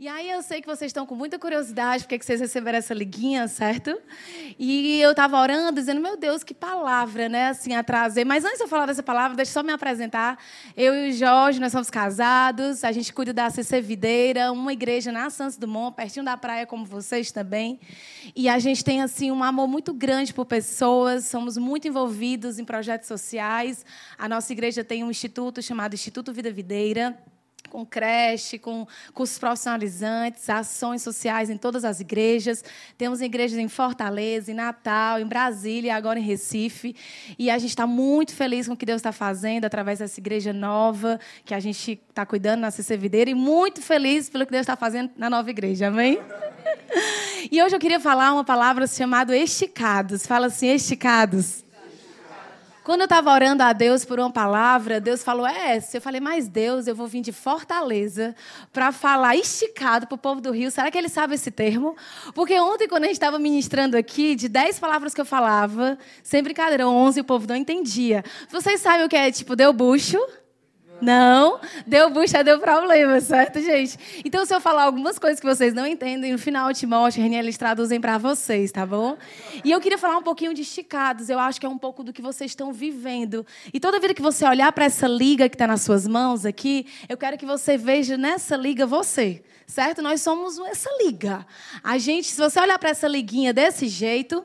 E aí eu sei que vocês estão com muita curiosidade porque que vocês receberam essa liguinha, certo? E eu estava orando, dizendo, meu Deus, que palavra, né? Assim, a trazer. Mas antes de eu falar dessa palavra, deixa eu só me apresentar. Eu e o Jorge, nós somos casados, a gente cuida da CC Videira, uma igreja na Santos Dumont, pertinho da praia, como vocês também. E a gente tem, assim, um amor muito grande por pessoas, somos muito envolvidos em projetos sociais. A nossa igreja tem um instituto chamado Instituto Vida Videira com creche, com cursos profissionalizantes, ações sociais em todas as igrejas. Temos igrejas em Fortaleza, em Natal, em Brasília agora em Recife. E a gente está muito feliz com o que Deus está fazendo através dessa igreja nova, que a gente está cuidando na CC Videira, e muito feliz pelo que Deus está fazendo na nova igreja. Amém? E hoje eu queria falar uma palavra chamada esticados. Fala assim, esticados. Quando eu estava orando a Deus por uma palavra, Deus falou: É essa. Eu falei: Mas Deus, eu vou vir de Fortaleza para falar esticado para o povo do Rio. Será que ele sabe esse termo? Porque ontem, quando a gente estava ministrando aqui, de 10 palavras que eu falava, sem brincadeira, 11 o povo não entendia. Vocês sabem o que é tipo, deu bucho? Não, deu bucha, deu problema, certo, gente? Então, se eu falar algumas coisas que vocês não entendem, no final, Timóteo e Reniel, eles traduzem para vocês, tá bom? E eu queria falar um pouquinho de esticados, eu acho que é um pouco do que vocês estão vivendo. E toda vida que você olhar para essa liga que está nas suas mãos aqui, eu quero que você veja nessa liga você, certo? Nós somos essa liga. A gente, se você olhar para essa liguinha desse jeito,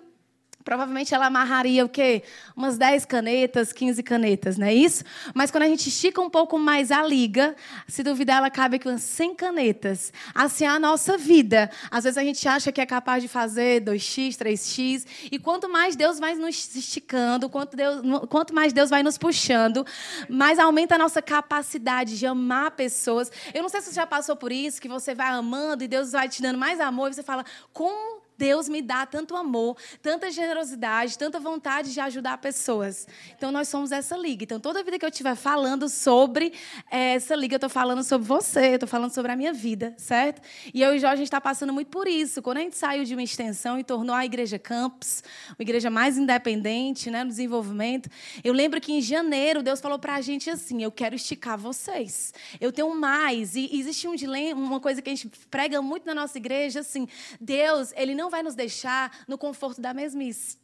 Provavelmente ela amarraria o quê? Umas 10 canetas, 15 canetas, não é isso? Mas quando a gente estica um pouco mais a liga, se duvidar, ela cabe com 100 canetas. Assim é a nossa vida. Às vezes a gente acha que é capaz de fazer 2x, 3x. E quanto mais Deus vai nos esticando, quanto, Deus, quanto mais Deus vai nos puxando, mais aumenta a nossa capacidade de amar pessoas. Eu não sei se você já passou por isso, que você vai amando e Deus vai te dando mais amor e você fala, como Deus me dá tanto amor, tanta generosidade, tanta vontade de ajudar pessoas. Então, nós somos essa liga. Então, toda vida que eu estiver falando sobre essa liga, eu estou falando sobre você, eu estou falando sobre a minha vida, certo? E eu e Jorge, a gente está passando muito por isso. Quando a gente saiu de uma extensão e tornou a Igreja Campus, uma igreja mais independente, né, no desenvolvimento, eu lembro que em janeiro, Deus falou para a gente assim, eu quero esticar vocês. Eu tenho mais. E existe um dilema, uma coisa que a gente prega muito na nossa igreja, assim, Deus, Ele não não vai nos deixar no conforto da mesmice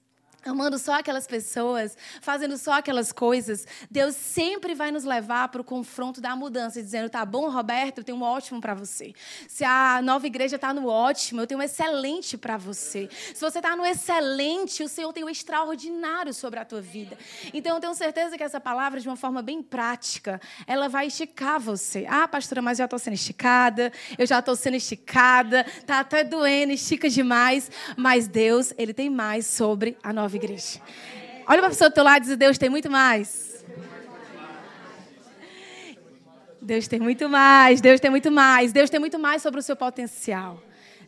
amando só aquelas pessoas, fazendo só aquelas coisas, Deus sempre vai nos levar para o confronto da mudança, dizendo: tá bom, Roberto, eu tenho um ótimo para você. Se a nova igreja está no ótimo, eu tenho um excelente para você. Se você está no excelente, o Senhor tem um extraordinário sobre a tua vida. Então, eu tenho certeza que essa palavra, de uma forma bem prática, ela vai esticar você. Ah, pastora, mas eu já estou sendo esticada, eu já estou sendo esticada, tá até doendo, estica demais. Mas Deus, Ele tem mais sobre a nova igreja. Olha para a pessoa do teu lado e diz: Deus tem muito mais. Deus tem muito mais, Deus tem muito mais, Deus tem muito mais sobre o seu potencial.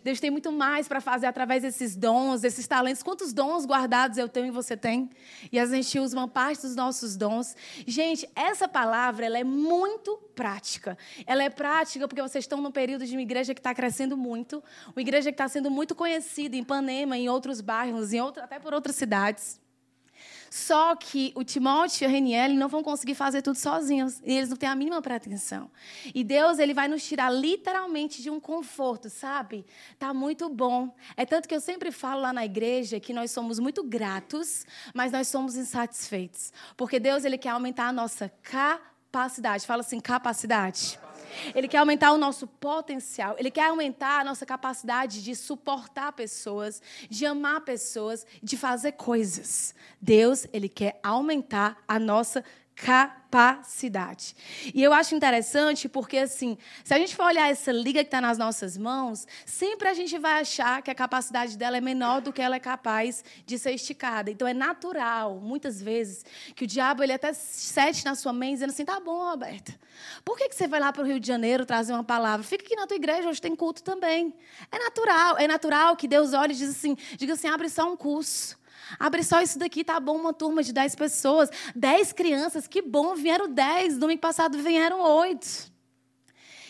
Deus tem muito mais para fazer através desses dons, desses talentos. Quantos dons guardados eu tenho e você tem? E a gente usa uma parte dos nossos dons. Gente, essa palavra ela é muito prática. Ela é prática porque vocês estão num período de uma igreja que está crescendo muito, uma igreja que está sendo muito conhecida em Panema, em outros bairros, em outro, até por outras cidades. Só que o Timóteo e a Reniel não vão conseguir fazer tudo sozinhos. E eles não têm a mínima pretensão. E Deus, ele vai nos tirar literalmente de um conforto, sabe? Tá muito bom. É tanto que eu sempre falo lá na igreja que nós somos muito gratos, mas nós somos insatisfeitos. Porque Deus, ele quer aumentar a nossa capacidade. Fala assim, capacidade. Ele quer aumentar o nosso potencial. Ele quer aumentar a nossa capacidade de suportar pessoas, de amar pessoas, de fazer coisas. Deus, ele quer aumentar a nossa capacidade. E eu acho interessante porque, assim, se a gente for olhar essa liga que está nas nossas mãos, sempre a gente vai achar que a capacidade dela é menor do que ela é capaz de ser esticada. Então, é natural, muitas vezes, que o diabo ele até sete na sua mente, dizendo assim: tá bom, Roberta, por que, que você vai lá para o Rio de Janeiro trazer uma palavra? Fica aqui na tua igreja, hoje tem culto também. É natural, é natural que Deus olhe e diz assim, diga assim: abre só um curso. Abre só isso daqui, tá bom, uma turma de 10 pessoas. 10 crianças, que bom, vieram 10. Domingo passado vieram 8.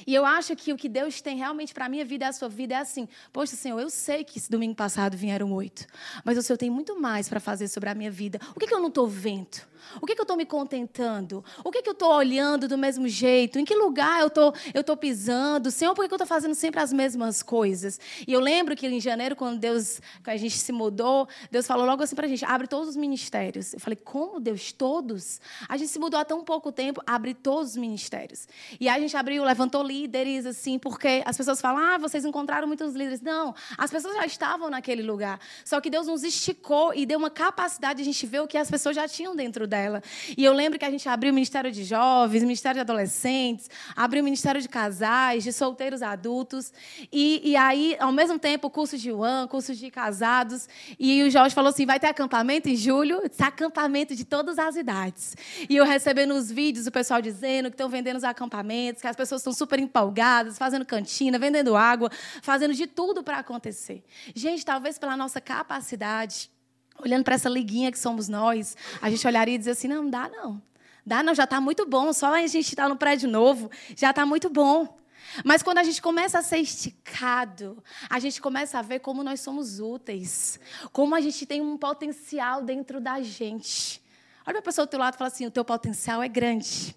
E eu acho que o que Deus tem realmente para a minha vida e a sua vida é assim: Poxa, Senhor, eu sei que esse domingo passado vieram oito, mas o Senhor tem muito mais para fazer sobre a minha vida. O que, que eu não estou vendo? O que, que eu estou me contentando? O que, que eu estou olhando do mesmo jeito? Em que lugar eu tô, estou pisando? Senhor, por que, que eu estou fazendo sempre as mesmas coisas? E eu lembro que em janeiro, quando Deus, quando a gente se mudou, Deus falou logo assim para a gente: abre todos os ministérios. Eu falei, como Deus? Todos? A gente se mudou há tão pouco tempo, abre todos os ministérios. E a gente abriu, levantou líderes, assim, porque as pessoas falam, ah, vocês encontraram muitos líderes. Não, as pessoas já estavam naquele lugar. Só que Deus nos esticou e deu uma capacidade de a gente ver o que as pessoas já tinham dentro dela. E eu lembro que a gente abriu o Ministério de Jovens, Ministério de Adolescentes, abriu o Ministério de Casais, de solteiros adultos. E, e aí, ao mesmo tempo, curso de UAN, curso de casados. E o Jorge falou assim: vai ter acampamento em julho? Disse, acampamento de todas as idades. E eu recebendo os vídeos, o pessoal dizendo que estão vendendo os acampamentos, que as pessoas estão super empolgadas, fazendo cantina, vendendo água, fazendo de tudo para acontecer. Gente, talvez pela nossa capacidade, olhando para essa liguinha que somos nós, a gente olharia e dizer assim: não, não dá não. Dá não, já está muito bom. Só a gente estar tá no prédio novo já está muito bom. Mas quando a gente começa a ser esticado, a gente começa a ver como nós somos úteis, como a gente tem um potencial dentro da gente. Olha a pessoa do teu lado e fala assim: o teu potencial é grande.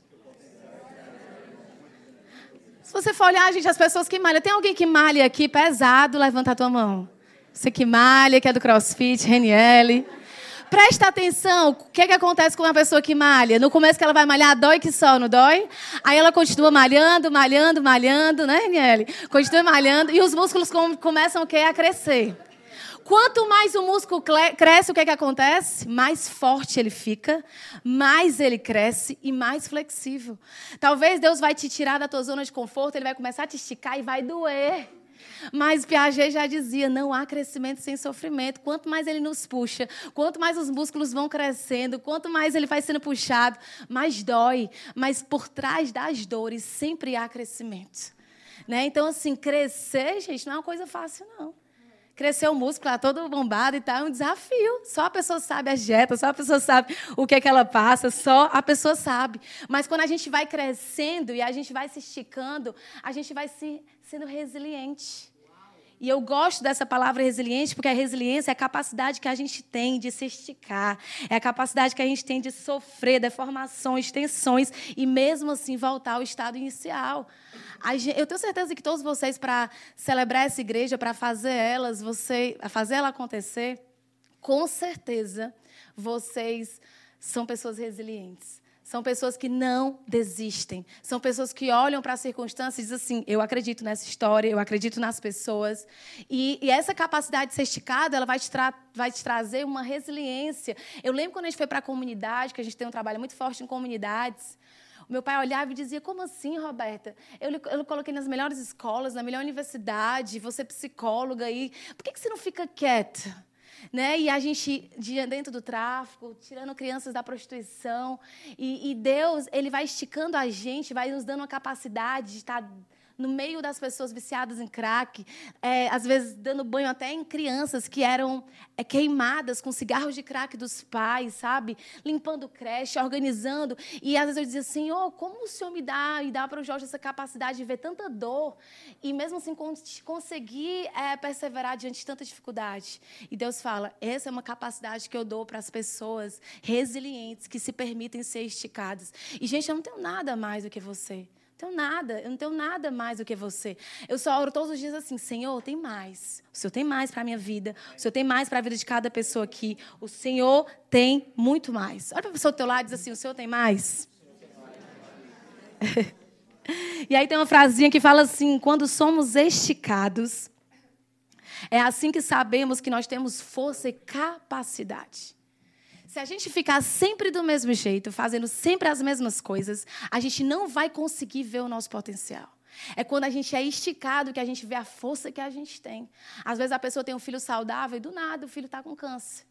Se você for olhar, gente, as pessoas que malham. Tem alguém que malha aqui pesado? Levanta a tua mão. Você que malha, que é do crossfit, Reniele. Presta atenção, o que, é que acontece com uma pessoa que malha? No começo que ela vai malhar, dói que só, não dói? Aí ela continua malhando, malhando, malhando, né, Reniele? Continua malhando e os músculos começam o quê? A crescer. Quanto mais o músculo cresce, o que, é que acontece? Mais forte ele fica, mais ele cresce e mais flexível. Talvez Deus vai te tirar da tua zona de conforto, ele vai começar a te esticar e vai doer. Mas Piaget já dizia: não há crescimento sem sofrimento. Quanto mais ele nos puxa, quanto mais os músculos vão crescendo, quanto mais ele vai sendo puxado, mais dói. Mas por trás das dores sempre há crescimento. Né? Então, assim, crescer, gente, não é uma coisa fácil, não crescer o músculo, lá todo bombado e tal, é um desafio. Só a pessoa sabe a dieta, só a pessoa sabe o que é que ela passa, só a pessoa sabe. Mas quando a gente vai crescendo e a gente vai se esticando, a gente vai se, sendo resiliente. E eu gosto dessa palavra resiliente, porque a resiliência é a capacidade que a gente tem de se esticar, é a capacidade que a gente tem de sofrer deformações, tensões e mesmo assim voltar ao estado inicial. Eu tenho certeza que todos vocês, para celebrar essa igreja, para fazer elas, você, fazer ela acontecer, com certeza vocês são pessoas resilientes. São pessoas que não desistem. São pessoas que olham para as circunstâncias e dizem assim: eu acredito nessa história, eu acredito nas pessoas. E, e essa capacidade de ser esticada, ela vai te, vai te trazer uma resiliência. Eu lembro quando a gente foi para a comunidade, que a gente tem um trabalho muito forte em comunidades. O meu pai olhava e dizia: Como assim, Roberta? Eu, eu coloquei nas melhores escolas, na melhor universidade, você é psicóloga aí. Por que, que você não fica quieta? Né? E a gente dentro do tráfico, tirando crianças da prostituição, e, e Deus ele vai esticando a gente, vai nos dando uma capacidade de estar no meio das pessoas viciadas em crack, é, às vezes dando banho até em crianças que eram é, queimadas com cigarros de crack dos pais, sabe? Limpando creche, organizando. E às vezes eu dizia, Senhor, como o Senhor me dá e dá para o Jorge essa capacidade de ver tanta dor e mesmo assim conseguir é, perseverar diante de tanta dificuldade? E Deus fala, essa é uma capacidade que eu dou para as pessoas resilientes que se permitem ser esticadas. E, gente, eu não tenho nada mais do que você tenho nada, eu não tenho nada mais do que você. Eu só oro todos os dias assim, Senhor, tem mais. O Senhor tem mais para a minha vida. O Senhor tem mais para a vida de cada pessoa aqui. O Senhor tem muito mais. Olha para a pessoa do teu lado e diz assim, o Senhor tem mais? e aí tem uma frasinha que fala assim, quando somos esticados, é assim que sabemos que nós temos força e capacidade. Se a gente ficar sempre do mesmo jeito, fazendo sempre as mesmas coisas, a gente não vai conseguir ver o nosso potencial. É quando a gente é esticado que a gente vê a força que a gente tem. Às vezes a pessoa tem um filho saudável e do nada o filho está com câncer.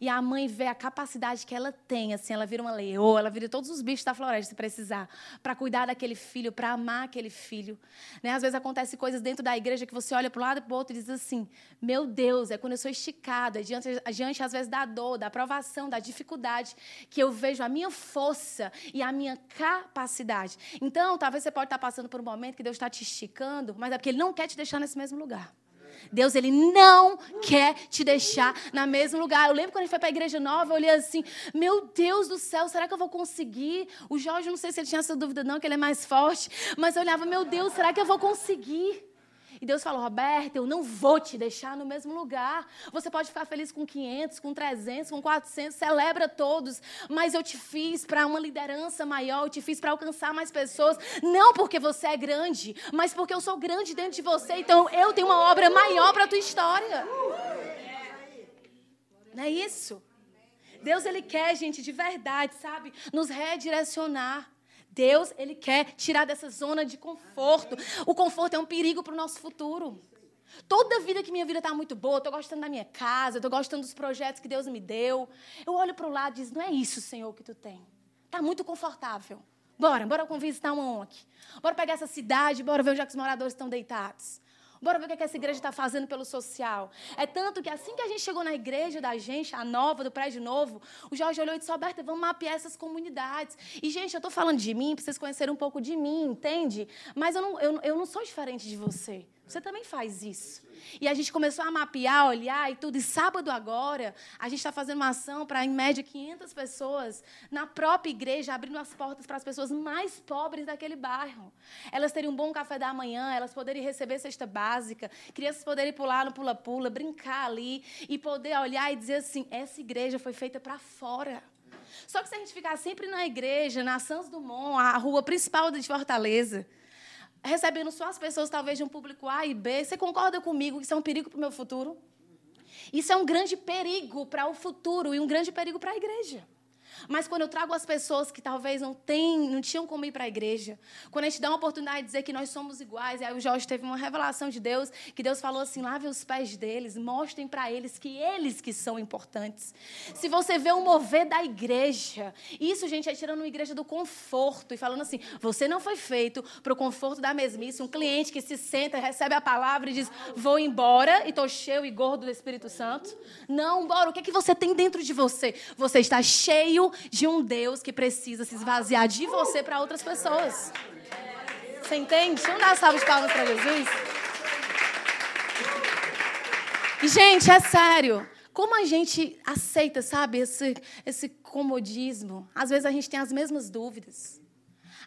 E a mãe vê a capacidade que ela tem, assim, ela vira uma leoa, ela vira todos os bichos da floresta, se precisar, para cuidar daquele filho, para amar aquele filho. Né? Às vezes acontece coisas dentro da igreja que você olha para um lado e para o outro e diz assim: meu Deus, é quando eu sou esticada, diante, diante às vezes da dor, da provação, da dificuldade, que eu vejo a minha força e a minha capacidade. Então, talvez você pode estar passando por um momento que Deus está te esticando, mas é porque Ele não quer te deixar nesse mesmo lugar. Deus, ele não quer te deixar na mesmo lugar. Eu lembro quando gente foi para a igreja nova, eu olhei assim: meu Deus do céu, será que eu vou conseguir? O Jorge, não sei se ele tinha essa dúvida, não, que ele é mais forte, mas eu olhava: meu Deus, será que eu vou conseguir? E Deus falou: Roberta, eu não vou te deixar no mesmo lugar. Você pode ficar feliz com 500, com 300, com 400, celebra todos. Mas eu te fiz para uma liderança maior, eu te fiz para alcançar mais pessoas. Não porque você é grande, mas porque eu sou grande dentro de você. Então eu tenho uma obra maior para a tua história. Não é isso? Deus, Ele quer, gente, de verdade, sabe? Nos redirecionar. Deus, Ele quer tirar dessa zona de conforto. O conforto é um perigo para o nosso futuro. Toda vida que minha vida está muito boa, estou gostando da minha casa, estou gostando dos projetos que Deus me deu. Eu olho para o lado e digo, não é isso, Senhor, que tu tem. Está muito confortável. Bora, bora visitar uma ONG. Bora pegar essa cidade, bora ver onde é que os moradores estão deitados. Bora ver o que, é que essa igreja está fazendo pelo social. É tanto que assim que a gente chegou na igreja da gente, a nova, do prédio novo, o Jorge olhou e disse, Roberta, vamos mapear essas comunidades. E, gente, eu estou falando de mim, para vocês conhecerem um pouco de mim, entende? Mas eu não, eu, eu não sou diferente de você. Você também faz isso. E a gente começou a mapear, olhar e tudo. E sábado agora, a gente está fazendo uma ação para, em média, 500 pessoas na própria igreja, abrindo as portas para as pessoas mais pobres daquele bairro. Elas teriam um bom café da manhã, elas poderiam receber cesta básica, crianças poderem pular no pula-pula, brincar ali e poder olhar e dizer assim: essa igreja foi feita para fora. Só que se a gente ficar sempre na igreja, na Santos Dumont, a rua principal de Fortaleza, recebendo só as pessoas, talvez, de um público A e B. Você concorda comigo que isso é um perigo para o meu futuro? Isso é um grande perigo para o futuro e um grande perigo para a igreja. Mas quando eu trago as pessoas que talvez não, tem, não tinham como ir para a igreja, quando a gente dá uma oportunidade de dizer que nós somos iguais, aí o Jorge teve uma revelação de Deus, que Deus falou assim: lave os pés deles, mostrem para eles que eles que são importantes. Se você vê o mover da igreja, isso, gente, é tirando uma igreja do conforto e falando assim: você não foi feito para o conforto da mesmice. Um cliente que se senta, recebe a palavra e diz: vou embora e estou cheio e gordo do Espírito Santo. Não, bora, o que, é que você tem dentro de você? Você está cheio de um Deus que precisa se esvaziar de você para outras pessoas. Você entende? Vamos dar salve de palmas para Jesus? E, gente, é sério. Como a gente aceita, sabe, esse, esse comodismo? Às vezes a gente tem as mesmas dúvidas.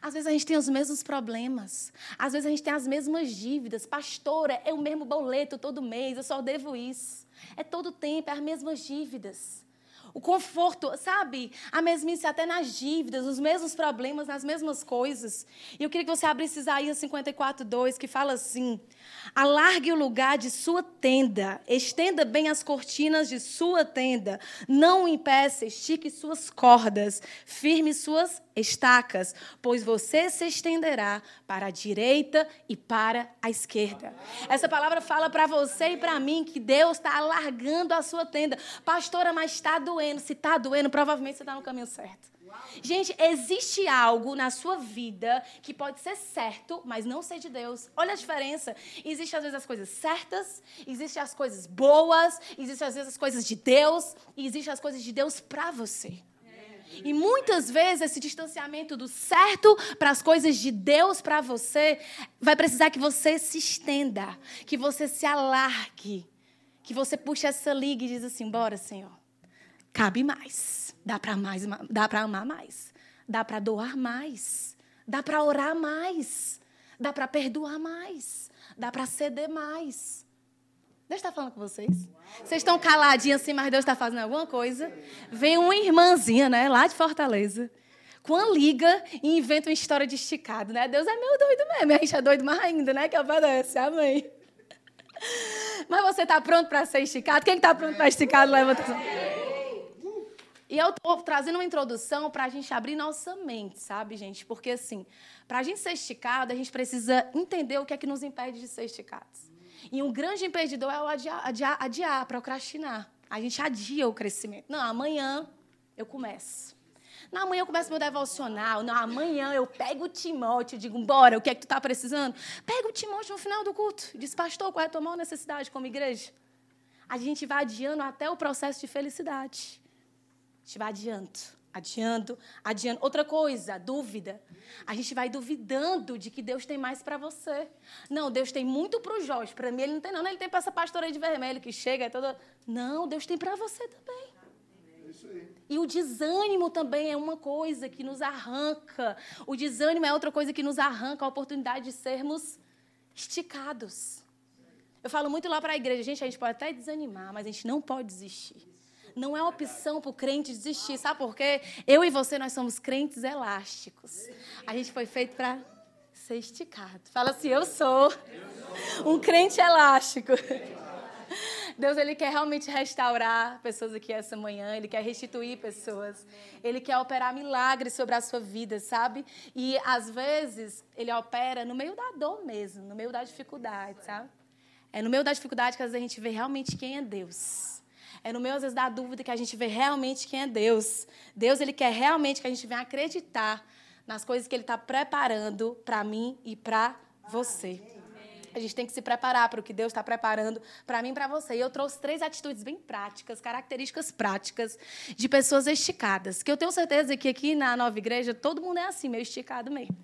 Às vezes a gente tem os mesmos problemas. Às vezes a gente tem as mesmas dívidas. Pastora, é o mesmo boleto todo mês, eu só devo isso. É todo tempo, é as mesmas dívidas o conforto, sabe? A mesmice até nas dívidas, os mesmos problemas, nas mesmas coisas. E eu queria que você abrisse Isaías 54, 2, que fala assim: Alargue o lugar de sua tenda, estenda bem as cortinas de sua tenda, não o impeça, estique suas cordas, firme suas estacas, pois você se estenderá para a direita e para a esquerda. Essa palavra fala para você e para mim que Deus está alargando a sua tenda. Pastora, mas está doendo. Se está doendo, provavelmente você está no caminho certo. Gente, existe algo na sua vida que pode ser certo, mas não ser de Deus. Olha a diferença. Existem às vezes as coisas certas, existem as coisas boas, existem às vezes as coisas de Deus, e existem as coisas de Deus para você. E muitas vezes esse distanciamento do certo para as coisas de Deus para você vai precisar que você se estenda, que você se alargue, que você puxe essa liga e diz assim: bora, Senhor, cabe mais. Dá para mais, dá para amar mais, dá para doar mais, dá para orar mais, dá para perdoar mais, dá para ceder mais. Deus está falando com vocês? Vocês estão caladinhos assim, mas Deus está fazendo alguma coisa. Vem uma irmãzinha, né, lá de Fortaleza, com a liga e inventa uma história de esticado, né? Deus é meu doido mesmo, a gente é doido mais ainda, né? Que obedece, amém. Mas você está pronto para ser esticado? Quem está pronto para esticado, levanta a. E eu estou trazendo uma introdução para a gente abrir nossa mente, sabe, gente? Porque, assim, para a gente ser esticado, a gente precisa entender o que é que nos impede de ser esticados. E um grande impedidor é o adiar, adiar, adiar procrastinar. A gente adia o crescimento. Não, amanhã eu começo. Não, amanhã eu começo meu devocional. Não, amanhã eu pego o Timóteo e digo, bora, o que é que tu está precisando? Pega o Timóteo no final do culto. Diz, pastor, qual é a tua maior necessidade como igreja? A gente vai adiando até o processo de felicidade estiver adianto. adiando, adiando. Outra coisa, dúvida. A gente vai duvidando de que Deus tem mais para você. Não, Deus tem muito para o Jorge. Para mim, ele não tem, não. Ele tem para essa pastora aí de vermelho que chega e toda. Não, Deus tem para você também. E o desânimo também é uma coisa que nos arranca. O desânimo é outra coisa que nos arranca a oportunidade de sermos esticados. Eu falo muito lá para a igreja, gente, a gente pode até desanimar, mas a gente não pode desistir. Não é opção para o crente desistir. Sabe por quê? Eu e você, nós somos crentes elásticos. A gente foi feito para ser esticado. Fala assim, eu sou um crente elástico. Deus ele quer realmente restaurar pessoas aqui essa manhã, ele quer restituir pessoas. Ele quer operar milagres sobre a sua vida, sabe? E às vezes ele opera no meio da dor mesmo, no meio da dificuldade, sabe? É no meio da dificuldade que às vezes a gente vê realmente quem é Deus. É no meio, às vezes, da dúvida que a gente vê realmente quem é Deus. Deus, Ele quer realmente que a gente venha acreditar nas coisas que Ele está preparando para mim e para você. A gente tem que se preparar para o que Deus está preparando para mim e para você. E eu trouxe três atitudes bem práticas, características práticas de pessoas esticadas. Que eu tenho certeza que aqui na nova igreja todo mundo é assim, meio esticado mesmo.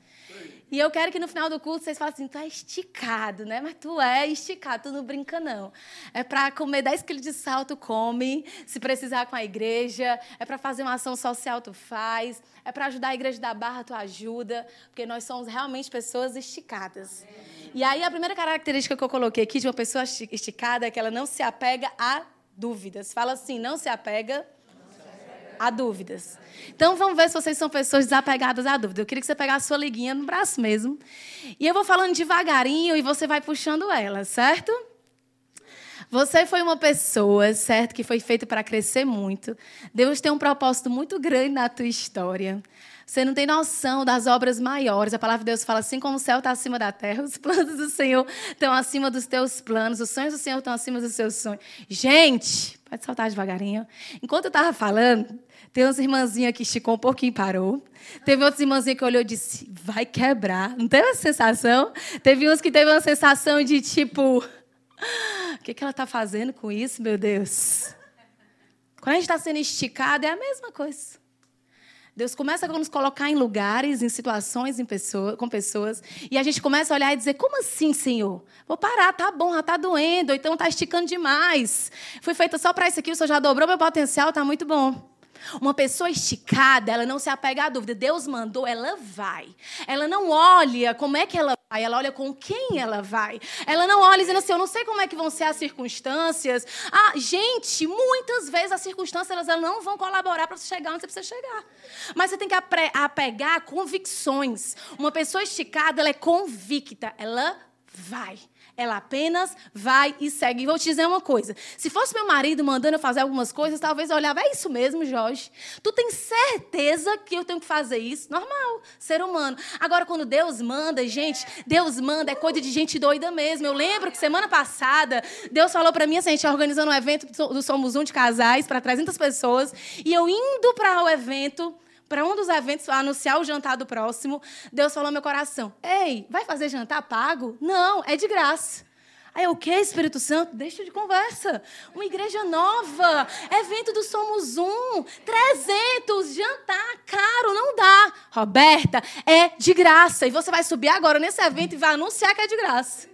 E eu quero que no final do culto vocês falem assim: tu é esticado, né? Mas tu é esticado, tu não brinca, não. É para comer 10 quilos de sal, tu come. Se precisar com a igreja. É para fazer uma ação social, tu faz. É para ajudar a igreja da Barra, tu ajuda. Porque nós somos realmente pessoas esticadas. E aí, a primeira característica que eu coloquei aqui de uma pessoa esticada é que ela não se apega a dúvidas. Fala assim: não se apega a dúvidas. Então vamos ver se vocês são pessoas desapegadas à dúvida. Eu queria que você pegasse a sua liguinha no braço mesmo. E eu vou falando devagarinho e você vai puxando ela, certo? Você foi uma pessoa, certo, que foi feita para crescer muito. Deus tem um propósito muito grande na tua história. Você não tem noção das obras maiores. A palavra de Deus fala assim: como o céu está acima da terra, os planos do Senhor estão acima dos teus planos, os sonhos do Senhor estão acima dos seus sonhos. Gente, pode saltar devagarinho. Enquanto eu estava falando, tem umas irmãzinhas que esticou um pouquinho e parou. Teve outras irmãzinhas que olhou e disse, vai quebrar. Não teve essa sensação? Teve uns que teve uma sensação de tipo, o que, que ela está fazendo com isso, meu Deus? Quando a gente está sendo esticado, é a mesma coisa. Deus começa a nos colocar em lugares, em situações, em pessoa, com pessoas, e a gente começa a olhar e dizer: como assim, Senhor? Vou parar, tá bom, já tá doendo, ou então tá esticando demais. Fui feita só para isso aqui, o Senhor já dobrou meu potencial, tá muito bom. Uma pessoa esticada, ela não se apega à dúvida. Deus mandou, ela vai. Ela não olha como é que ela vai, ela olha com quem ela vai. Ela não olha dizendo assim, eu não sei como é que vão ser as circunstâncias. Ah, gente, muitas vezes as circunstâncias elas não vão colaborar para você chegar onde você precisa chegar. Mas você tem que apegar convicções. Uma pessoa esticada, ela é convicta, ela vai. Ela apenas vai e segue. E vou te dizer uma coisa: se fosse meu marido mandando eu fazer algumas coisas, talvez eu olhava, é isso mesmo, Jorge. Tu tem certeza que eu tenho que fazer isso? Normal, ser humano. Agora, quando Deus manda, gente, Deus manda, é coisa de gente doida mesmo. Eu lembro que semana passada, Deus falou para mim assim: a gente organizando um evento do Somos Um de casais para 300 pessoas, e eu indo para o evento para um dos eventos, anunciar o jantar do próximo, Deus falou no meu coração: Ei, vai fazer jantar pago? Não, é de graça. Aí o que, Espírito Santo? Deixa de conversa. Uma igreja nova, evento do Somos Um, 300, jantar caro, não dá. Roberta, é de graça. E você vai subir agora nesse evento e vai anunciar que é de graça.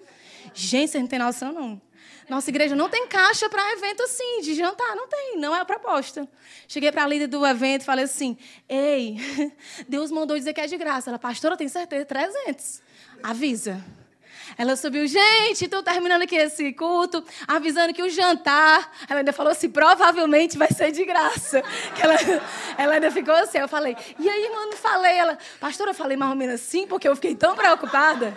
Gente, você não tem noção, não. Nossa igreja não tem caixa para evento assim, de jantar. Não tem, não é a proposta. Cheguei para a líder do evento e falei assim: Ei, Deus mandou dizer que é de graça. Ela, pastora, tem certeza? 300. Avisa. Ela subiu, gente, estou terminando aqui esse culto, avisando que o jantar. Ela ainda falou assim: provavelmente vai ser de graça. Ela, ela ainda ficou assim. Eu falei, e aí, mano, falei. Ela, pastora, eu falei mais ou menos assim, porque eu fiquei tão preocupada.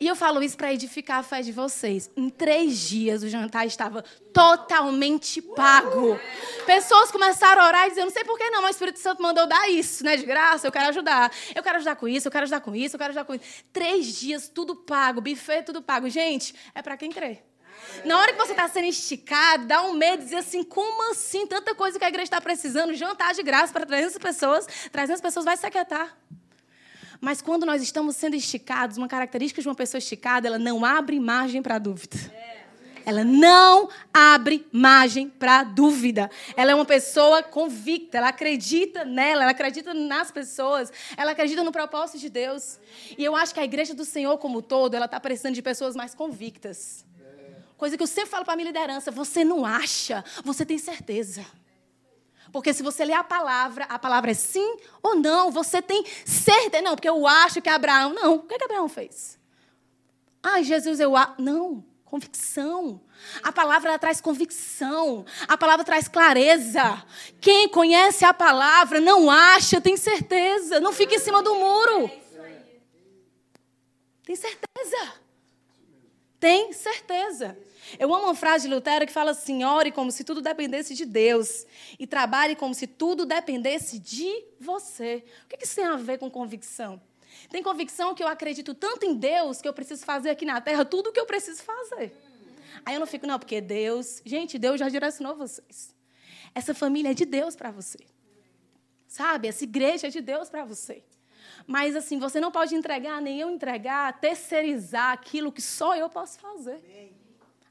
E eu falo isso para edificar a fé de vocês. Em três dias o jantar estava totalmente pago. Pessoas começaram a orar e dizer, não sei por que não, mas o Espírito Santo mandou dar isso, né? De graça, eu quero ajudar. Eu quero ajudar com isso, eu quero ajudar com isso, eu quero ajudar com isso. Três dias, tudo pago, buffet, tudo pago. Gente, é para quem crê. Na hora que você está sendo esticado, dá um medo, dizer assim, como assim? Tanta coisa que a igreja está precisando, jantar de graça para 300 pessoas, 300 pessoas vai se aquietar. Mas quando nós estamos sendo esticados, uma característica de uma pessoa esticada, ela não abre margem para dúvida. Ela não abre margem para dúvida. Ela é uma pessoa convicta, ela acredita nela, ela acredita nas pessoas, ela acredita no propósito de Deus. E eu acho que a igreja do Senhor como todo, ela está precisando de pessoas mais convictas. Coisa que eu sempre falo para a minha liderança, você não acha, você tem certeza. Porque se você ler a palavra, a palavra é sim ou não. Você tem certeza. Não, porque eu acho que Abraão. Não. O que, é que Abraão fez? Ah, Jesus, eu acho. Não. Convicção. A palavra traz convicção. A palavra traz clareza. Quem conhece a palavra não acha, tem certeza. Não fica em cima do muro. Tem certeza. Tem certeza. Eu amo uma frase de Lutero que fala assim: ore como se tudo dependesse de Deus e trabalhe como se tudo dependesse de você. O que isso tem a ver com convicção? Tem convicção que eu acredito tanto em Deus que eu preciso fazer aqui na terra tudo o que eu preciso fazer. Aí eu não fico, não, porque Deus. Gente, Deus já direcionou vocês. Essa família é de Deus para você. Sabe? Essa igreja é de Deus para você. Mas assim, você não pode entregar, nem eu entregar, terceirizar aquilo que só eu posso fazer.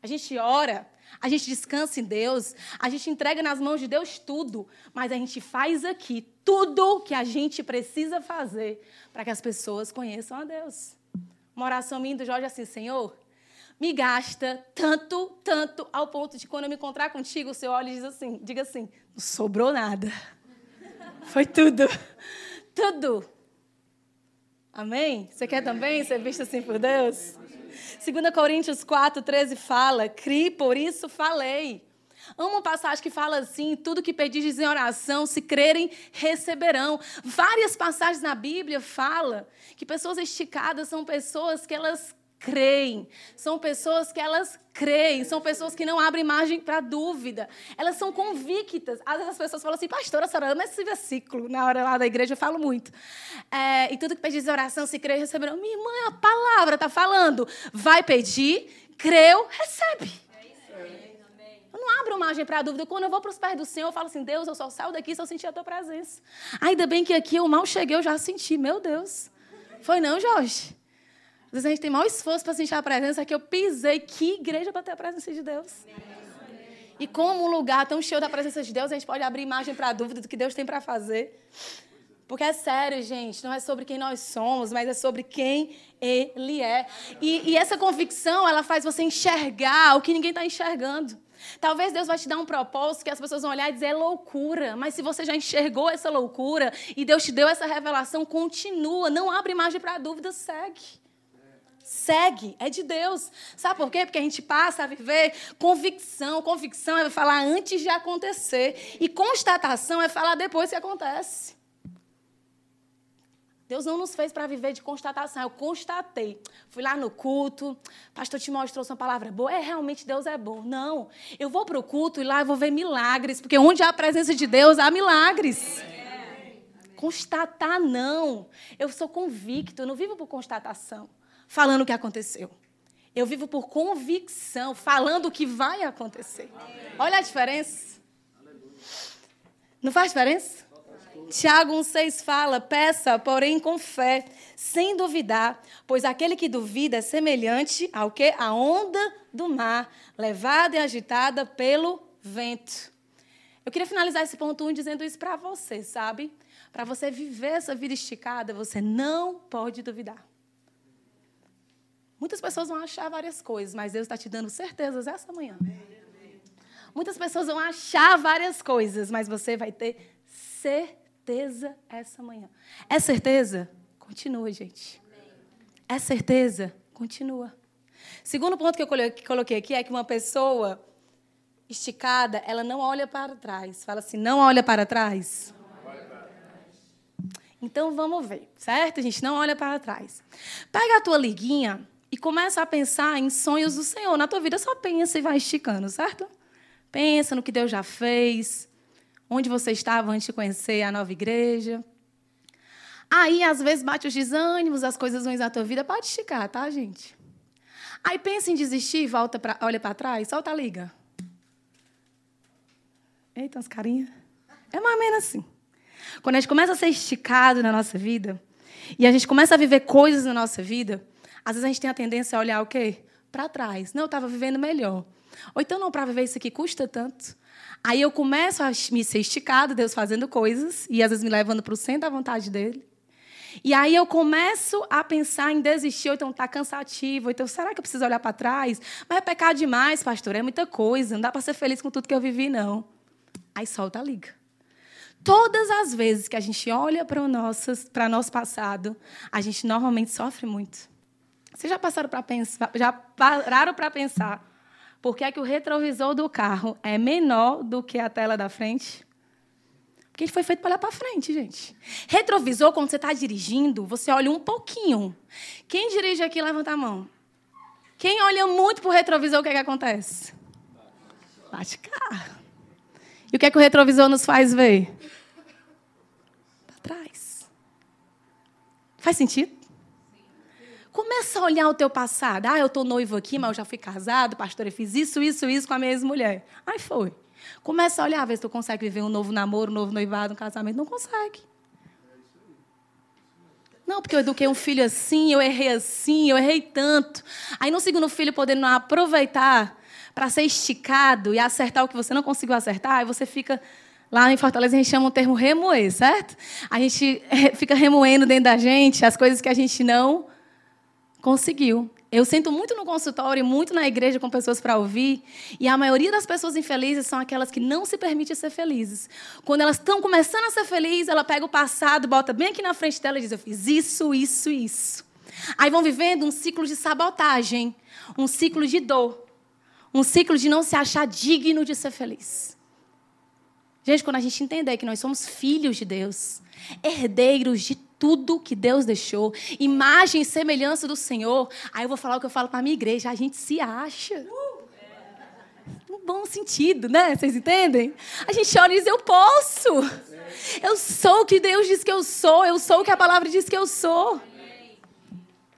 A gente ora, a gente descansa em Deus, a gente entrega nas mãos de Deus tudo, mas a gente faz aqui tudo que a gente precisa fazer para que as pessoas conheçam a Deus. Uma oração minha do Jorge é assim, Senhor, me gasta tanto, tanto, ao ponto de quando eu me encontrar contigo, o seu olho diz assim, diga assim, não sobrou nada. Foi tudo. Tudo. Amém? Você quer também ser visto assim por Deus? 2 Coríntios 4, 13 fala: Cri, por isso falei. Amo uma passagem que fala assim: tudo que pedis em oração, se crerem, receberão. Várias passagens na Bíblia falam que pessoas esticadas são pessoas que elas creem. São pessoas que elas creem, são pessoas que não abrem margem para dúvida. Elas são convictas. Às vezes as pessoas falam assim, pastora, a senhora ama esse versículo. Na hora lá da igreja eu falo muito. É, e tudo que pedis oração, se crê, receberão. Minha irmã, a palavra está falando. Vai pedir, creu, recebe. Eu não abro margem para dúvida. Quando eu vou para os pés do Senhor, eu falo assim, Deus, eu só saio daqui se eu sentir a tua presença. Ainda bem que aqui eu mal cheguei, eu já senti. Meu Deus. Foi não, Jorge? Às vezes a gente tem maior esforço para sentir a presença que eu pisei. Que igreja para ter a presença de Deus? E como um lugar tão cheio da presença de Deus, a gente pode abrir imagem para a dúvida do que Deus tem para fazer. Porque é sério, gente, não é sobre quem nós somos, mas é sobre quem Ele é. E, e essa convicção, ela faz você enxergar o que ninguém está enxergando. Talvez Deus vai te dar um propósito que as pessoas vão olhar e dizer é loucura, mas se você já enxergou essa loucura e Deus te deu essa revelação, continua, não abre margem para a dúvida, segue segue, é de Deus. Sabe por quê? Porque a gente passa a viver convicção. Convicção é falar antes de acontecer. E constatação é falar depois que acontece. Deus não nos fez para viver de constatação. Eu constatei. Fui lá no culto, pastor Timóteo trouxe uma palavra boa. É, realmente Deus é bom. Não. Eu vou para o culto e lá eu vou ver milagres, porque onde há a presença de Deus, há milagres. Constatar, não. Eu sou convicto, eu não vivo por constatação falando o que aconteceu. Eu vivo por convicção, falando o que vai acontecer. Olha a diferença. Não faz diferença? Tiago 1,6 fala: peça, porém, com fé, sem duvidar, pois aquele que duvida é semelhante ao que? A onda do mar, levada e agitada pelo vento. Eu queria finalizar esse ponto 1 dizendo isso para você, sabe? Para você viver essa vida esticada, você não pode duvidar. Muitas pessoas vão achar várias coisas, mas Deus está te dando certezas essa manhã. Muitas pessoas vão achar várias coisas, mas você vai ter certeza essa manhã. É certeza? Continua, gente. É certeza? Continua. Segundo ponto que eu coloquei aqui é que uma pessoa esticada, ela não olha para trás. Fala assim, não olha para trás. Então vamos ver, certo? Gente não olha para trás. Pega a tua liguinha e começa a pensar em sonhos do Senhor. Na tua vida só pensa e vai esticando, certo? Pensa no que Deus já fez, onde você estava antes de conhecer a nova igreja. Aí, às vezes, bate os desânimos, as coisas ruins da tua vida, pode esticar, tá, gente? Aí pensa em desistir, volta pra, olha para trás, solta a liga. Eita, uns carinha. É mais ou menos assim. Quando a gente começa a ser esticado na nossa vida, e a gente começa a viver coisas na nossa vida, às vezes a gente tem a tendência a olhar o quê? para trás. Não, eu estava vivendo melhor. Ou então, não, para viver isso aqui custa tanto. Aí eu começo a me ser esticado, Deus fazendo coisas, e às vezes me levando para o centro da vontade dele. E aí eu começo a pensar em desistir, ou então está cansativo, ou então será que eu preciso olhar para trás? Mas é pecado demais, pastor, é muita coisa, não dá para ser feliz com tudo que eu vivi, não. Aí solta a liga. Todas as vezes que a gente olha para o nosso, nosso passado, a gente normalmente sofre muito. Vocês já passaram para pensar, já pararam para pensar por que é que o retrovisor do carro é menor do que a tela da frente? Porque ele foi feito para olhar para frente, gente. Retrovisor, quando você está dirigindo, você olha um pouquinho. Quem dirige aqui, levanta a mão. Quem olha muito para o retrovisor, o que, é que acontece? Bate carro. E o que é que o retrovisor nos faz ver? Para trás. Faz sentido? Começa a olhar o teu passado. Ah, eu estou noivo aqui, mas eu já fui casado, pastor, eu fiz isso, isso, isso com a minha ex-mulher. Aí foi. Começa a olhar, ver se tu consegue viver um novo namoro, um novo noivado, um casamento. Não consegue. Não, porque eu eduquei um filho assim, eu errei assim, eu errei tanto. Aí no segundo filho, podendo aproveitar para ser esticado e acertar o que você não conseguiu acertar, aí você fica. Lá em Fortaleza a gente chama o termo remoer, certo? A gente fica remoendo dentro da gente as coisas que a gente não conseguiu. Eu sinto muito no consultório, muito na igreja com pessoas para ouvir, e a maioria das pessoas infelizes são aquelas que não se permitem ser felizes. Quando elas estão começando a ser felizes, ela pega o passado, bota bem aqui na frente dela e diz: Eu fiz isso, isso, isso. Aí vão vivendo um ciclo de sabotagem, um ciclo de dor, um ciclo de não se achar digno de ser feliz. Gente, quando a gente entender que nós somos filhos de Deus, herdeiros de tudo que Deus deixou, imagem e semelhança do Senhor. Aí eu vou falar o que eu falo para a minha igreja: a gente se acha. No bom sentido, né? Vocês entendem? A gente olha e diz: eu posso. Eu sou o que Deus diz que eu sou. Eu sou o que a palavra diz que eu sou.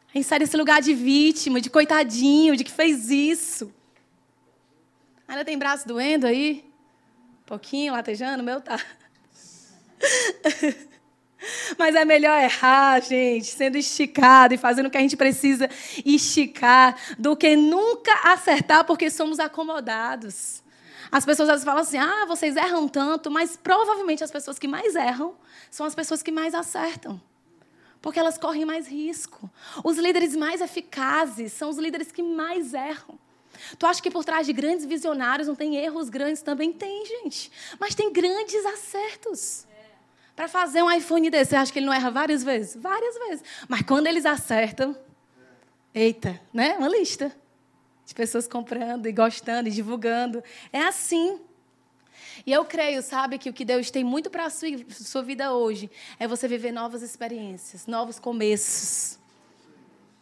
A gente sai desse lugar de vítima, de coitadinho, de que fez isso. Ainda tem braço doendo aí? Um pouquinho, latejando? O meu tá. Mas é melhor errar, gente, sendo esticado e fazendo o que a gente precisa esticar, do que nunca acertar porque somos acomodados. As pessoas vezes falam assim: ah, vocês erram tanto, mas provavelmente as pessoas que mais erram são as pessoas que mais acertam. Porque elas correm mais risco. Os líderes mais eficazes são os líderes que mais erram. Tu acha que por trás de grandes visionários não tem erros grandes? Também tem, gente. Mas tem grandes acertos. Para fazer um iPhone desse, você acha que ele não erra várias vezes? Várias vezes. Mas quando eles acertam, eita, né? Uma lista de pessoas comprando e gostando e divulgando. É assim. E eu creio, sabe, que o que Deus tem muito para a sua, sua vida hoje é você viver novas experiências, novos começos.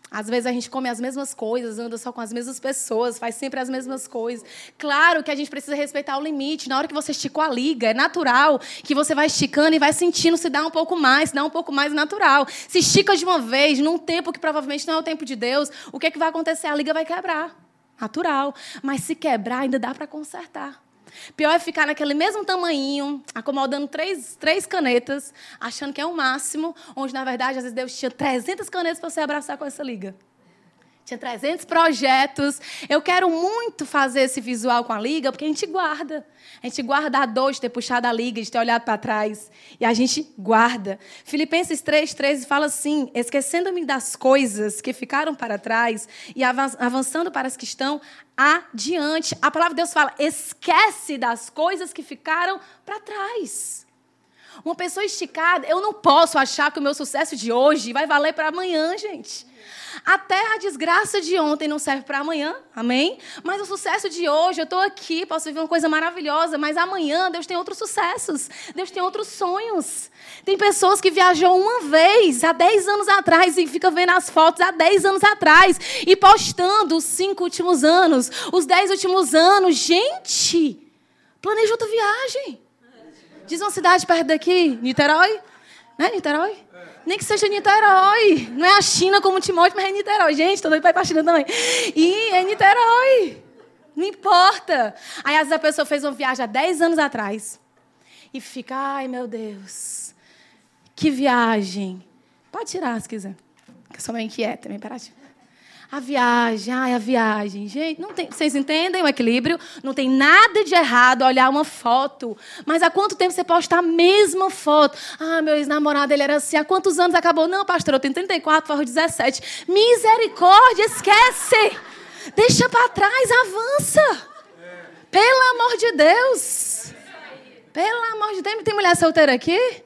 Às vezes a gente come as mesmas coisas, anda só com as mesmas pessoas, faz sempre as mesmas coisas. Claro que a gente precisa respeitar o limite. Na hora que você esticou a liga, é natural que você vai esticando e vai sentindo se dá um pouco mais, se dá um pouco mais natural. Se estica de uma vez, num tempo que provavelmente não é o tempo de Deus, o que, é que vai acontecer? A liga vai quebrar. Natural. Mas se quebrar, ainda dá para consertar. Pior é ficar naquele mesmo tamanho, acomodando três, três canetas, achando que é o máximo, onde, na verdade, às vezes Deus tinha 300 canetas para você abraçar com essa liga. Tinha 300 projetos. Eu quero muito fazer esse visual com a liga, porque a gente guarda. A gente guarda a dor de ter puxado a liga, de ter olhado para trás. E a gente guarda. Filipenses 3,13 fala assim: esquecendo-me das coisas que ficaram para trás e avançando para as que estão adiante. A palavra de Deus fala: esquece das coisas que ficaram para trás. Uma pessoa esticada, eu não posso achar que o meu sucesso de hoje vai valer para amanhã, gente. Até a desgraça de ontem não serve para amanhã, amém? Mas o sucesso de hoje, eu estou aqui, posso viver uma coisa maravilhosa, mas amanhã Deus tem outros sucessos, Deus tem outros sonhos. Tem pessoas que viajou uma vez, há 10 anos atrás, e fica vendo as fotos há 10 anos atrás, e postando os cinco últimos anos, os 10 últimos anos. Gente, planeja outra viagem. Diz uma cidade perto daqui, Niterói. Né, Niterói? Nem que seja Niterói. Não é a China como Timóteo, mas é Niterói. Gente, estou doido para ir para a China também. E é Niterói. Não importa. Aí, às vezes, a pessoa fez uma viagem há 10 anos atrás. E fica, ai, meu Deus. Que viagem. Pode tirar, se quiser. Que eu sou meio inquieta, meio imperativa. A viagem, ai, a viagem. Gente, não tem, vocês entendem o equilíbrio? Não tem nada de errado olhar uma foto. Mas há quanto tempo você posta a mesma foto? Ah, meu ex-namorado, ele era assim. Há quantos anos acabou? Não, pastor, eu tenho 34, farro 17. Misericórdia, esquece. Deixa para trás, avança. Pelo amor de Deus. Pelo amor de Deus. Tem mulher solteira aqui?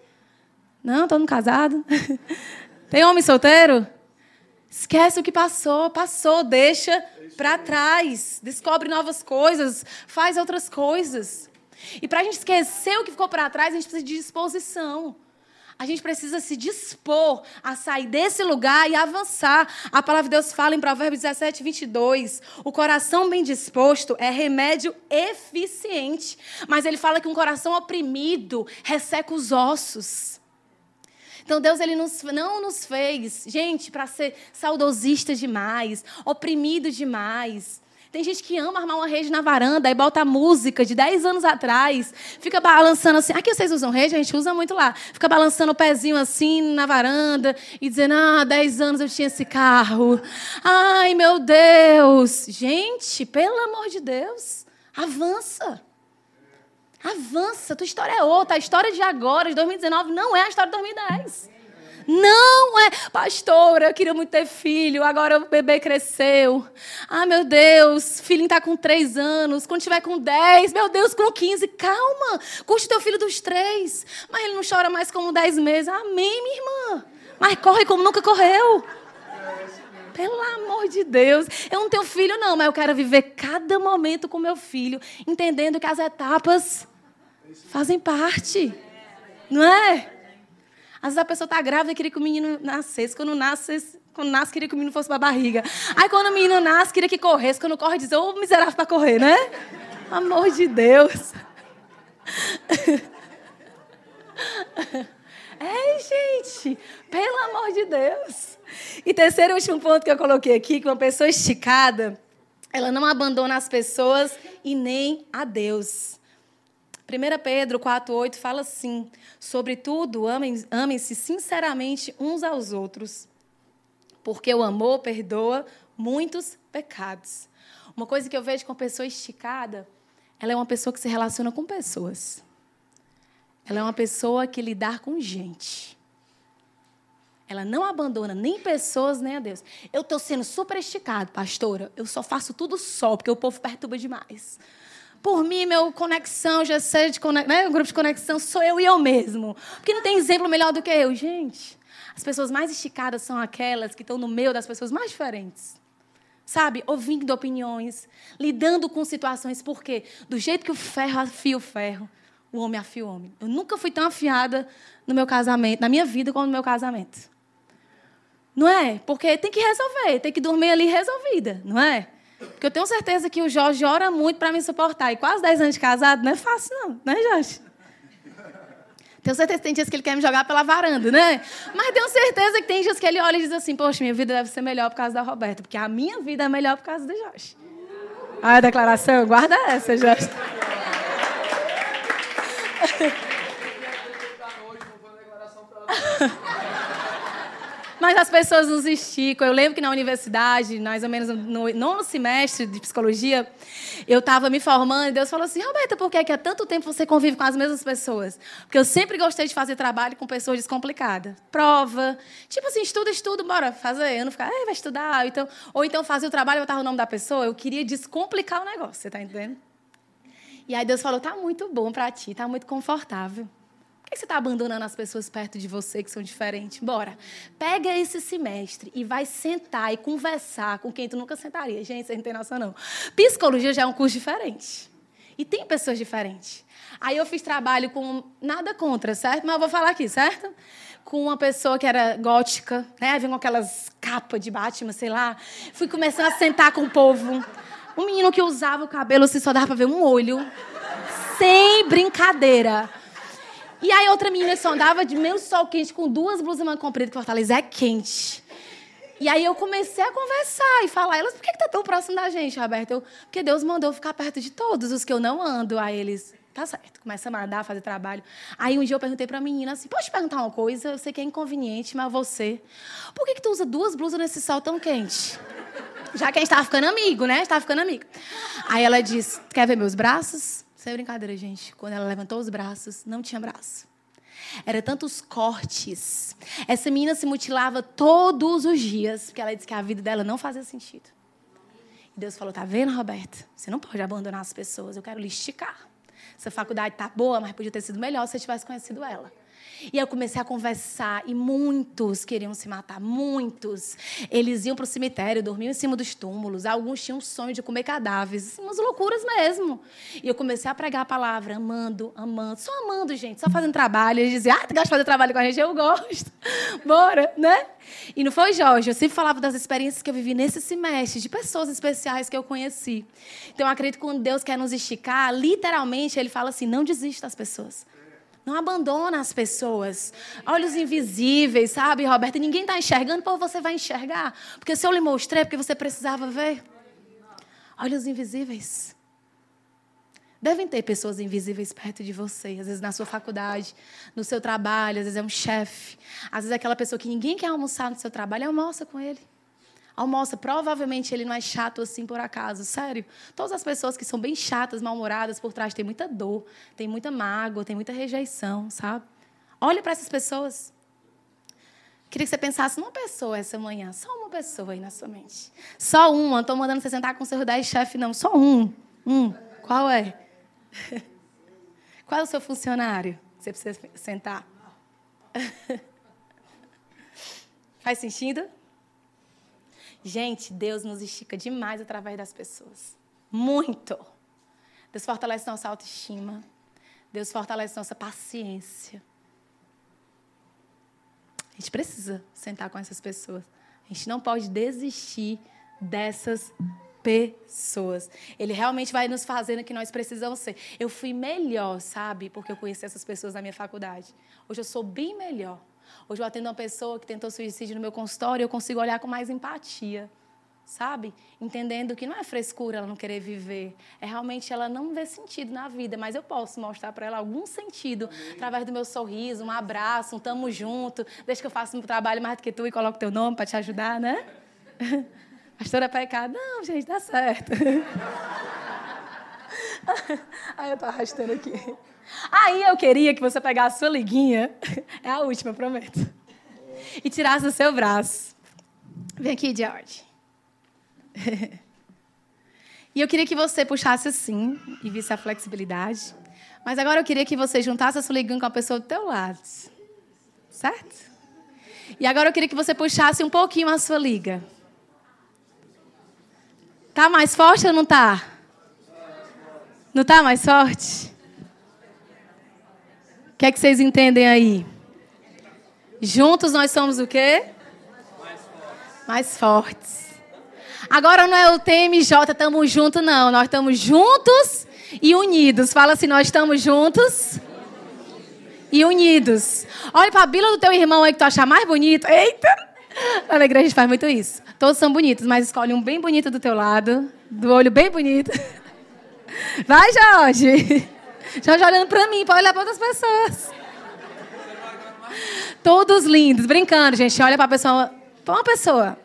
Não, todo mundo casado. Tem homem solteiro? Esquece o que passou, passou, deixa para trás, descobre novas coisas, faz outras coisas. E para a gente esquecer o que ficou para trás, a gente precisa de disposição. A gente precisa se dispor a sair desse lugar e avançar. A palavra de Deus fala em Provérbios 17, 22. O coração bem disposto é remédio eficiente. Mas ele fala que um coração oprimido resseca os ossos. Então Deus ele nos, não nos fez, gente, para ser saudosistas demais, oprimidos demais. Tem gente que ama armar uma rede na varanda e bota música de 10 anos atrás, fica balançando assim. Aqui vocês usam rede? A gente usa muito lá. Fica balançando o pezinho assim na varanda e dizendo: Ah, 10 anos eu tinha esse carro. Ai, meu Deus. Gente, pelo amor de Deus, avança. Avança, tua história é outra. A história de agora, de 2019, não é a história de 2010. Não é, pastora, eu queria muito ter filho, agora o bebê cresceu. Ah, meu Deus, filhinho está com três anos, quando tiver com dez, meu Deus, com quinze, calma, curte teu filho dos três. Mas ele não chora mais como dez meses. Amém, minha irmã. Mas corre como nunca correu. Pelo amor de Deus. Eu não tenho filho, não, mas eu quero viver cada momento com meu filho, entendendo que as etapas fazem parte. Não é? Às vezes a pessoa está grávida e queria que o menino nascesse. Quando nasce, quando nasce, queria que o menino fosse para a barriga. Aí quando o menino nasce, queria que corresse. Quando corre, diz, ô oh, miserável para correr, né? Amor de Deus. É, gente, pelo amor de Deus. E terceiro e último ponto que eu coloquei aqui, que uma pessoa esticada, ela não abandona as pessoas e nem a Deus. 1 Pedro 4,8 fala assim: Sobretudo, amem-se sinceramente uns aos outros, porque o amor perdoa muitos pecados. Uma coisa que eu vejo com a pessoa esticada, ela é uma pessoa que se relaciona com pessoas. Ela é uma pessoa que lidar com gente. Ela não abandona nem pessoas, nem a Deus. Eu estou sendo super esticado, pastora. Eu só faço tudo só, porque o povo perturba demais. Por mim, meu conexão, já sei de conexão, né? grupo de conexão sou eu e eu mesmo. Porque não tem exemplo melhor do que eu, gente. As pessoas mais esticadas são aquelas que estão no meio das pessoas mais diferentes. Sabe? Ouvindo opiniões, lidando com situações, porque do jeito que o ferro afia o ferro, o homem afia o homem. Eu nunca fui tão afiada no meu casamento, na minha vida, como no meu casamento. Não é? Porque tem que resolver, tem que dormir ali resolvida, não é? Porque eu tenho certeza que o Jorge ora muito para me suportar. E quase 10 anos de casado não é fácil, não, né, Jorge? Tenho certeza que tem dias que ele quer me jogar pela varanda, né? Mas tenho certeza que tem dias que ele olha e diz assim: Poxa, minha vida deve ser melhor por causa da Roberta, porque a minha vida é melhor por causa do Jorge. Ah, a declaração, guarda essa, Jorge. Mas as pessoas nos esticam. Eu lembro que na universidade, mais ou menos no nono semestre de psicologia, eu estava me formando e Deus falou assim: Roberta, por que, é que há tanto tempo você convive com as mesmas pessoas? Porque eu sempre gostei de fazer trabalho com pessoas descomplicadas. Prova. Tipo assim, estuda, estuda, bora fazer. Eu não ficar, vai estudar. Ou então, ou então fazer o trabalho e botar o nome da pessoa. Eu queria descomplicar o negócio, você está entendendo? E aí Deus falou: tá muito bom para ti, tá muito confortável que você está abandonando as pessoas perto de você que são diferentes? Bora. Pega esse semestre e vai sentar e conversar com quem tu nunca sentaria. Gente, você não tem noção, não. Psicologia já é um curso diferente. E tem pessoas diferentes. Aí eu fiz trabalho com nada contra, certo? Mas eu vou falar aqui, certo? Com uma pessoa que era gótica, né? Vinha com aquelas capas de Batman, sei lá. Fui começando a sentar com o povo. Um menino que usava o cabelo, assim, só dava para ver um olho. Sem brincadeira. E aí outra menina só andava de meio sol quente com duas blusas manga comprida, que Fortaleza é quente. E aí eu comecei a conversar e falar, elas, por que, que tá tão próximo da gente, Roberto? Eu, porque Deus mandou ficar perto de todos os que eu não ando. Aí eles, tá certo, começa a mandar, fazer trabalho. Aí um dia eu perguntei pra menina assim, pode te perguntar uma coisa? Eu sei que é inconveniente, mas você, por que, que tu usa duas blusas nesse sol tão quente? Já que a gente tava ficando amigo, né? A gente tava ficando amigo. Aí ela disse: Quer ver meus braços? Sem brincadeira, gente. Quando ela levantou os braços, não tinha braço. Era tantos cortes. Essa menina se mutilava todos os dias, porque ela disse que a vida dela não fazia sentido. E Deus falou: Tá vendo, Roberto? Você não pode abandonar as pessoas. Eu quero lhe esticar. Essa faculdade tá boa, mas podia ter sido melhor se você tivesse conhecido ela. E eu comecei a conversar e muitos queriam se matar, muitos. Eles iam para o cemitério, dormiam em cima dos túmulos, alguns tinham um sonho de comer cadáveres, assim, umas loucuras mesmo. E eu comecei a pregar a palavra, amando, amando, só amando, gente, só fazendo trabalho. Eles diziam, ah, tu gosta de fazer trabalho com a gente? Eu gosto. Bora, né? E não foi Jorge, eu sempre falava das experiências que eu vivi nesse semestre, de pessoas especiais que eu conheci. Então, eu acredito que quando Deus quer nos esticar, literalmente, Ele fala assim, não desista das pessoas. Não abandona as pessoas. Olhos invisíveis, sabe, Roberta? Ninguém está enxergando, pô, você vai enxergar. Porque se eu lhe mostrei, é porque você precisava ver. Olhos invisíveis. Devem ter pessoas invisíveis perto de você, às vezes na sua faculdade, no seu trabalho, às vezes é um chefe, às vezes é aquela pessoa que ninguém quer almoçar no seu trabalho, almoça com ele. Almoça, provavelmente ele não é chato assim por acaso, sério. Todas as pessoas que são bem chatas, mal-humoradas, por trás tem muita dor, tem muita mágoa, tem muita rejeição, sabe? Olha para essas pessoas. Queria que você pensasse numa pessoa essa manhã, só uma pessoa aí na sua mente. Só uma, não estou mandando você sentar com o seu 10 chefe, não, só um. Um. Qual é? Qual é o seu funcionário? Você precisa sentar. Faz sentido? Gente, Deus nos estica demais através das pessoas. Muito. Deus fortalece nossa autoestima. Deus fortalece nossa paciência. A gente precisa sentar com essas pessoas. A gente não pode desistir dessas pessoas. Ele realmente vai nos fazendo o que nós precisamos ser. Eu fui melhor, sabe? Porque eu conheci essas pessoas na minha faculdade. Hoje eu sou bem melhor. Hoje eu atendo uma pessoa que tentou suicídio no meu consultório e eu consigo olhar com mais empatia, sabe? Entendendo que não é frescura ela não querer viver, é realmente ela não ver sentido na vida, mas eu posso mostrar para ela algum sentido Amém. através do meu sorriso, um abraço, um tamo junto, deixa que eu faça um trabalho mais do que tu e coloco teu nome para te ajudar, né? Pastora pecado. Não, gente, dá certo. Aí eu tô arrastando aqui. Aí eu queria que você pegasse a sua liguinha, é a última, prometo, e tirasse o seu braço. Vem aqui, George. E eu queria que você puxasse assim e visse a flexibilidade. Mas agora eu queria que você juntasse a sua liguinha com a pessoa do teu lado. Certo? E agora eu queria que você puxasse um pouquinho a sua liga. Tá mais forte ou não tá? Não tá mais forte? Que é que vocês entendem aí? Juntos nós somos o quê? Mais fortes. Agora não é o TMJ, estamos juntos, não. Nós estamos juntos e unidos. Fala assim, nós estamos juntos e unidos. Olha para a bila do teu irmão aí que tu achar mais bonito. Eita! Na igreja a gente faz muito isso. Todos são bonitos, mas escolhe um bem bonito do teu lado, do olho bem bonito. Vai, Jorge! Já olhando para mim, para olhar para outras pessoas. Todos lindos, brincando, gente. Olha para a pessoa, para uma pessoa.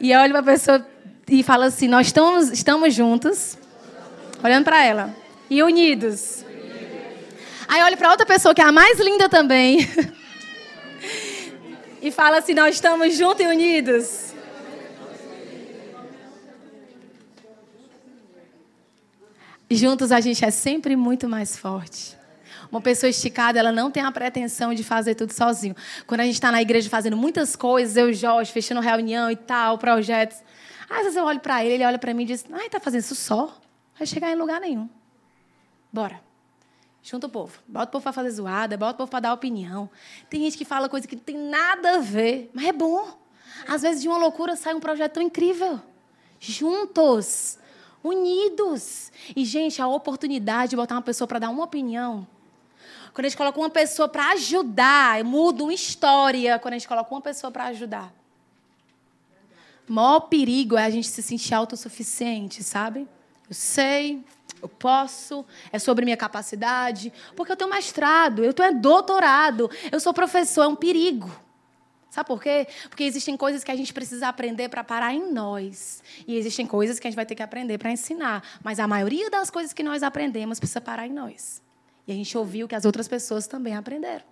E olha para a pessoa e fala assim: Nós estamos, estamos juntos, olhando para ela, e unidos. Aí olha para outra pessoa que é a mais linda também. e fala assim: Nós estamos juntos e unidos. Juntos a gente é sempre muito mais forte. Uma pessoa esticada, ela não tem a pretensão de fazer tudo sozinho. Quando a gente está na igreja fazendo muitas coisas, eu e Jorge, fechando reunião e tal, projetos. Às vezes eu olho para ele, ele olha para mim e diz: Ai, tá fazendo isso só? Vai chegar em lugar nenhum. Bora. Junta o povo. Bota o povo para fazer zoada, bota o povo para dar opinião. Tem gente que fala coisa que não tem nada a ver, mas é bom. Às vezes de uma loucura sai um projeto tão incrível. Juntos unidos. E, gente, a oportunidade de botar uma pessoa para dar uma opinião. Quando a gente coloca uma pessoa para ajudar, muda uma história quando a gente coloca uma pessoa para ajudar. O maior perigo é a gente se sentir autossuficiente, sabe? Eu sei, eu posso, é sobre minha capacidade, porque eu tenho mestrado, eu tenho doutorado, eu sou professor, é um perigo. Sabe por quê? Porque existem coisas que a gente precisa aprender para parar em nós. E existem coisas que a gente vai ter que aprender para ensinar. Mas a maioria das coisas que nós aprendemos precisa parar em nós. E a gente ouviu que as outras pessoas também aprenderam.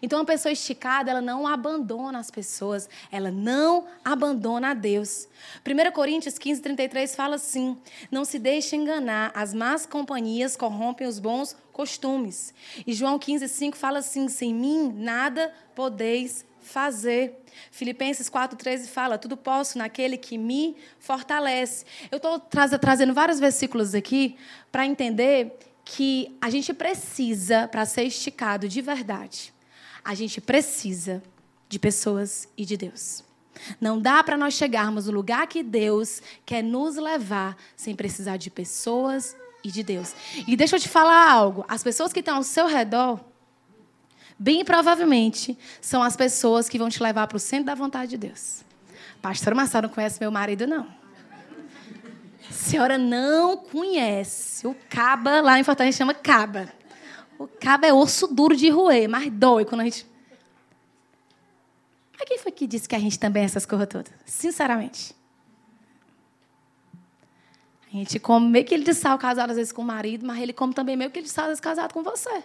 Então, uma pessoa esticada, ela não abandona as pessoas, ela não abandona a Deus. 1 Coríntios 15, 33 fala assim: Não se deixe enganar, as más companhias corrompem os bons costumes. E João 15, 5 fala assim: Sem mim nada podeis fazer. Filipenses 4,13 fala: Tudo posso naquele que me fortalece. Eu estou trazendo vários versículos aqui para entender que a gente precisa, para ser esticado de verdade, a gente precisa de pessoas e de Deus. Não dá para nós chegarmos no lugar que Deus quer nos levar sem precisar de pessoas e de Deus. E deixa eu te falar algo: as pessoas que estão ao seu redor bem provavelmente são as pessoas que vão te levar para o centro da vontade de Deus. Pastor Marcelo não conhece meu marido, não. Senhora não conhece. O caba, lá em Fortaleza, chama caba. O caba é osso duro de roer, mas dói quando a gente... Mas quem foi que disse que a gente também é essas coisas todas? Sinceramente. A gente come meio que ele de sal casado às vezes com o marido, mas ele come também meio que ele de sal às vezes casado com você.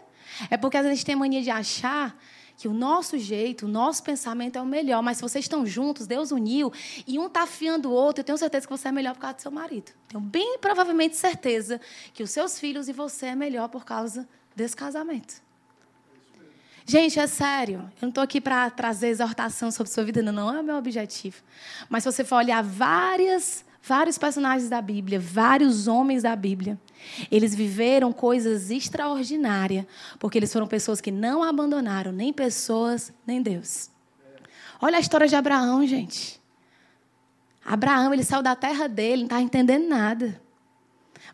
É porque às vezes a gente tem mania de achar que o nosso jeito, o nosso pensamento é o melhor. Mas se vocês estão juntos, Deus uniu, e um está afiando o outro, eu tenho certeza que você é melhor por causa do seu marido. Tenho bem provavelmente certeza que os seus filhos e você é melhor por causa desse casamento. Gente, é sério. Eu não estou aqui para trazer exortação sobre sua vida, não, não é o meu objetivo. Mas se você for olhar várias vários personagens da Bíblia, vários homens da Bíblia. Eles viveram coisas extraordinárias, porque eles foram pessoas que não abandonaram nem pessoas, nem Deus. Olha a história de Abraão, gente. Abraão, ele saiu da terra dele, não estava entendendo nada.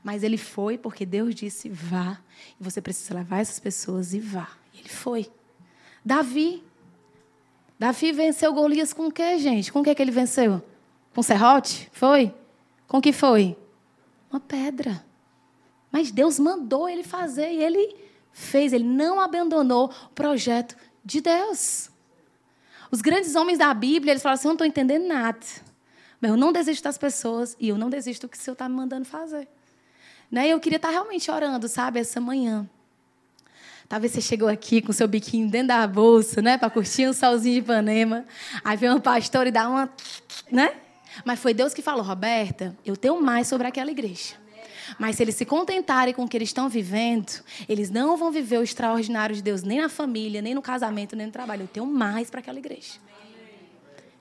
Mas ele foi porque Deus disse: vá. E você precisa levar essas pessoas e vá. E ele foi. Davi. Davi venceu Golias com o quê, gente? Com o que, que ele venceu? Com serrote? Foi? Com que foi? Uma pedra. Mas Deus mandou ele fazer e ele fez. Ele não abandonou o projeto de Deus. Os grandes homens da Bíblia, eles falam assim: eu não estou entendendo nada. Mas eu não desisto das pessoas e eu não desisto do que o Senhor está me mandando fazer. Né? Eu queria estar realmente orando, sabe, essa manhã. Talvez você chegou aqui com seu biquinho dentro da bolsa, né, para curtir um solzinho de Ipanema. Aí vem um pastor e dá uma, né? Mas foi Deus que falou, Roberta, eu tenho mais sobre aquela igreja. Mas se eles se contentarem com o que eles estão vivendo, eles não vão viver o extraordinário de Deus nem na família, nem no casamento, nem no trabalho. Eu tenho mais para aquela igreja.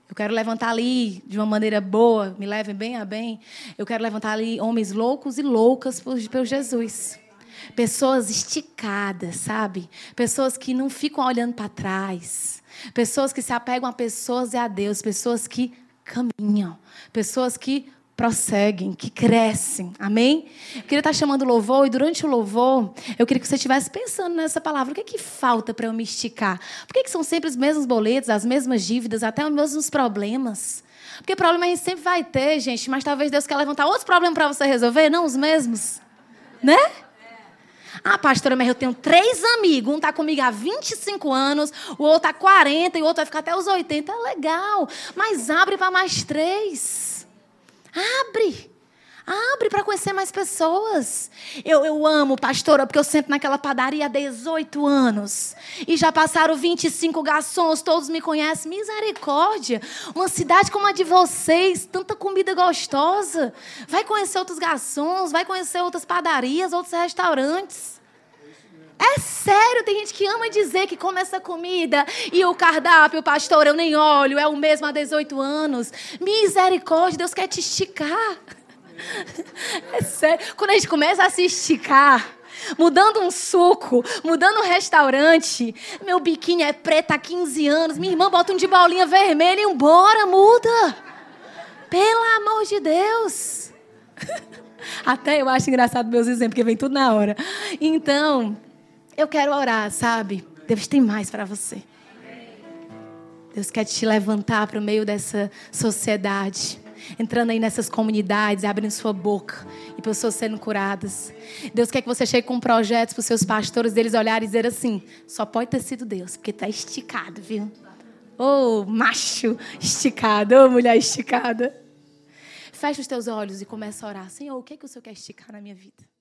Eu quero levantar ali de uma maneira boa, me levem bem a bem. Eu quero levantar ali homens loucos e loucas por Jesus. Pessoas esticadas, sabe? Pessoas que não ficam olhando para trás. Pessoas que se apegam a pessoas e a Deus. Pessoas que caminham, pessoas que prosseguem, que crescem. Amém? Eu queria estar chamando o louvor e durante o louvor, eu queria que você estivesse pensando nessa palavra. O que é que falta para eu me esticar? Por que, é que são sempre os mesmos boletos, as mesmas dívidas, até os mesmos problemas? Porque problema a gente sempre vai ter, gente, mas talvez Deus quer levantar outros problemas para você resolver, não os mesmos. Né? Ah, pastora, mas eu tenho três amigos. Um está comigo há 25 anos, o outro há 40 e o outro vai ficar até os 80. É legal. Mas abre para mais três. Abre. Abre para conhecer mais pessoas. Eu, eu amo, pastora, porque eu sento naquela padaria há 18 anos. E já passaram 25 garçons, todos me conhecem. Misericórdia. Uma cidade como a de vocês, tanta comida gostosa. Vai conhecer outros garçons, vai conhecer outras padarias, outros restaurantes. É sério, tem gente que ama dizer que come essa comida e o cardápio, pastor, eu nem olho, é o mesmo há 18 anos. Misericórdia, Deus quer te esticar. É sério. Quando a gente começa a se esticar, mudando um suco, mudando um restaurante, meu biquíni é preto há 15 anos, minha irmã bota um de bolinha vermelha e embora, muda. Pelo amor de Deus. Até eu acho engraçado meus exemplos, porque vem tudo na hora. Então, eu quero orar, sabe? Deus tem mais para você. Deus quer te levantar para o meio dessa sociedade entrando aí nessas comunidades, abrindo sua boca e pessoas sendo curadas. Deus quer que você chegue com projetos para os seus pastores, deles olharem e dizer assim: só pode ter sido Deus, porque está esticado, viu? Ô oh, macho esticado, ô oh, mulher esticada. Fecha os teus olhos e começa a orar. Senhor, o que, é que o Senhor quer esticar na minha vida?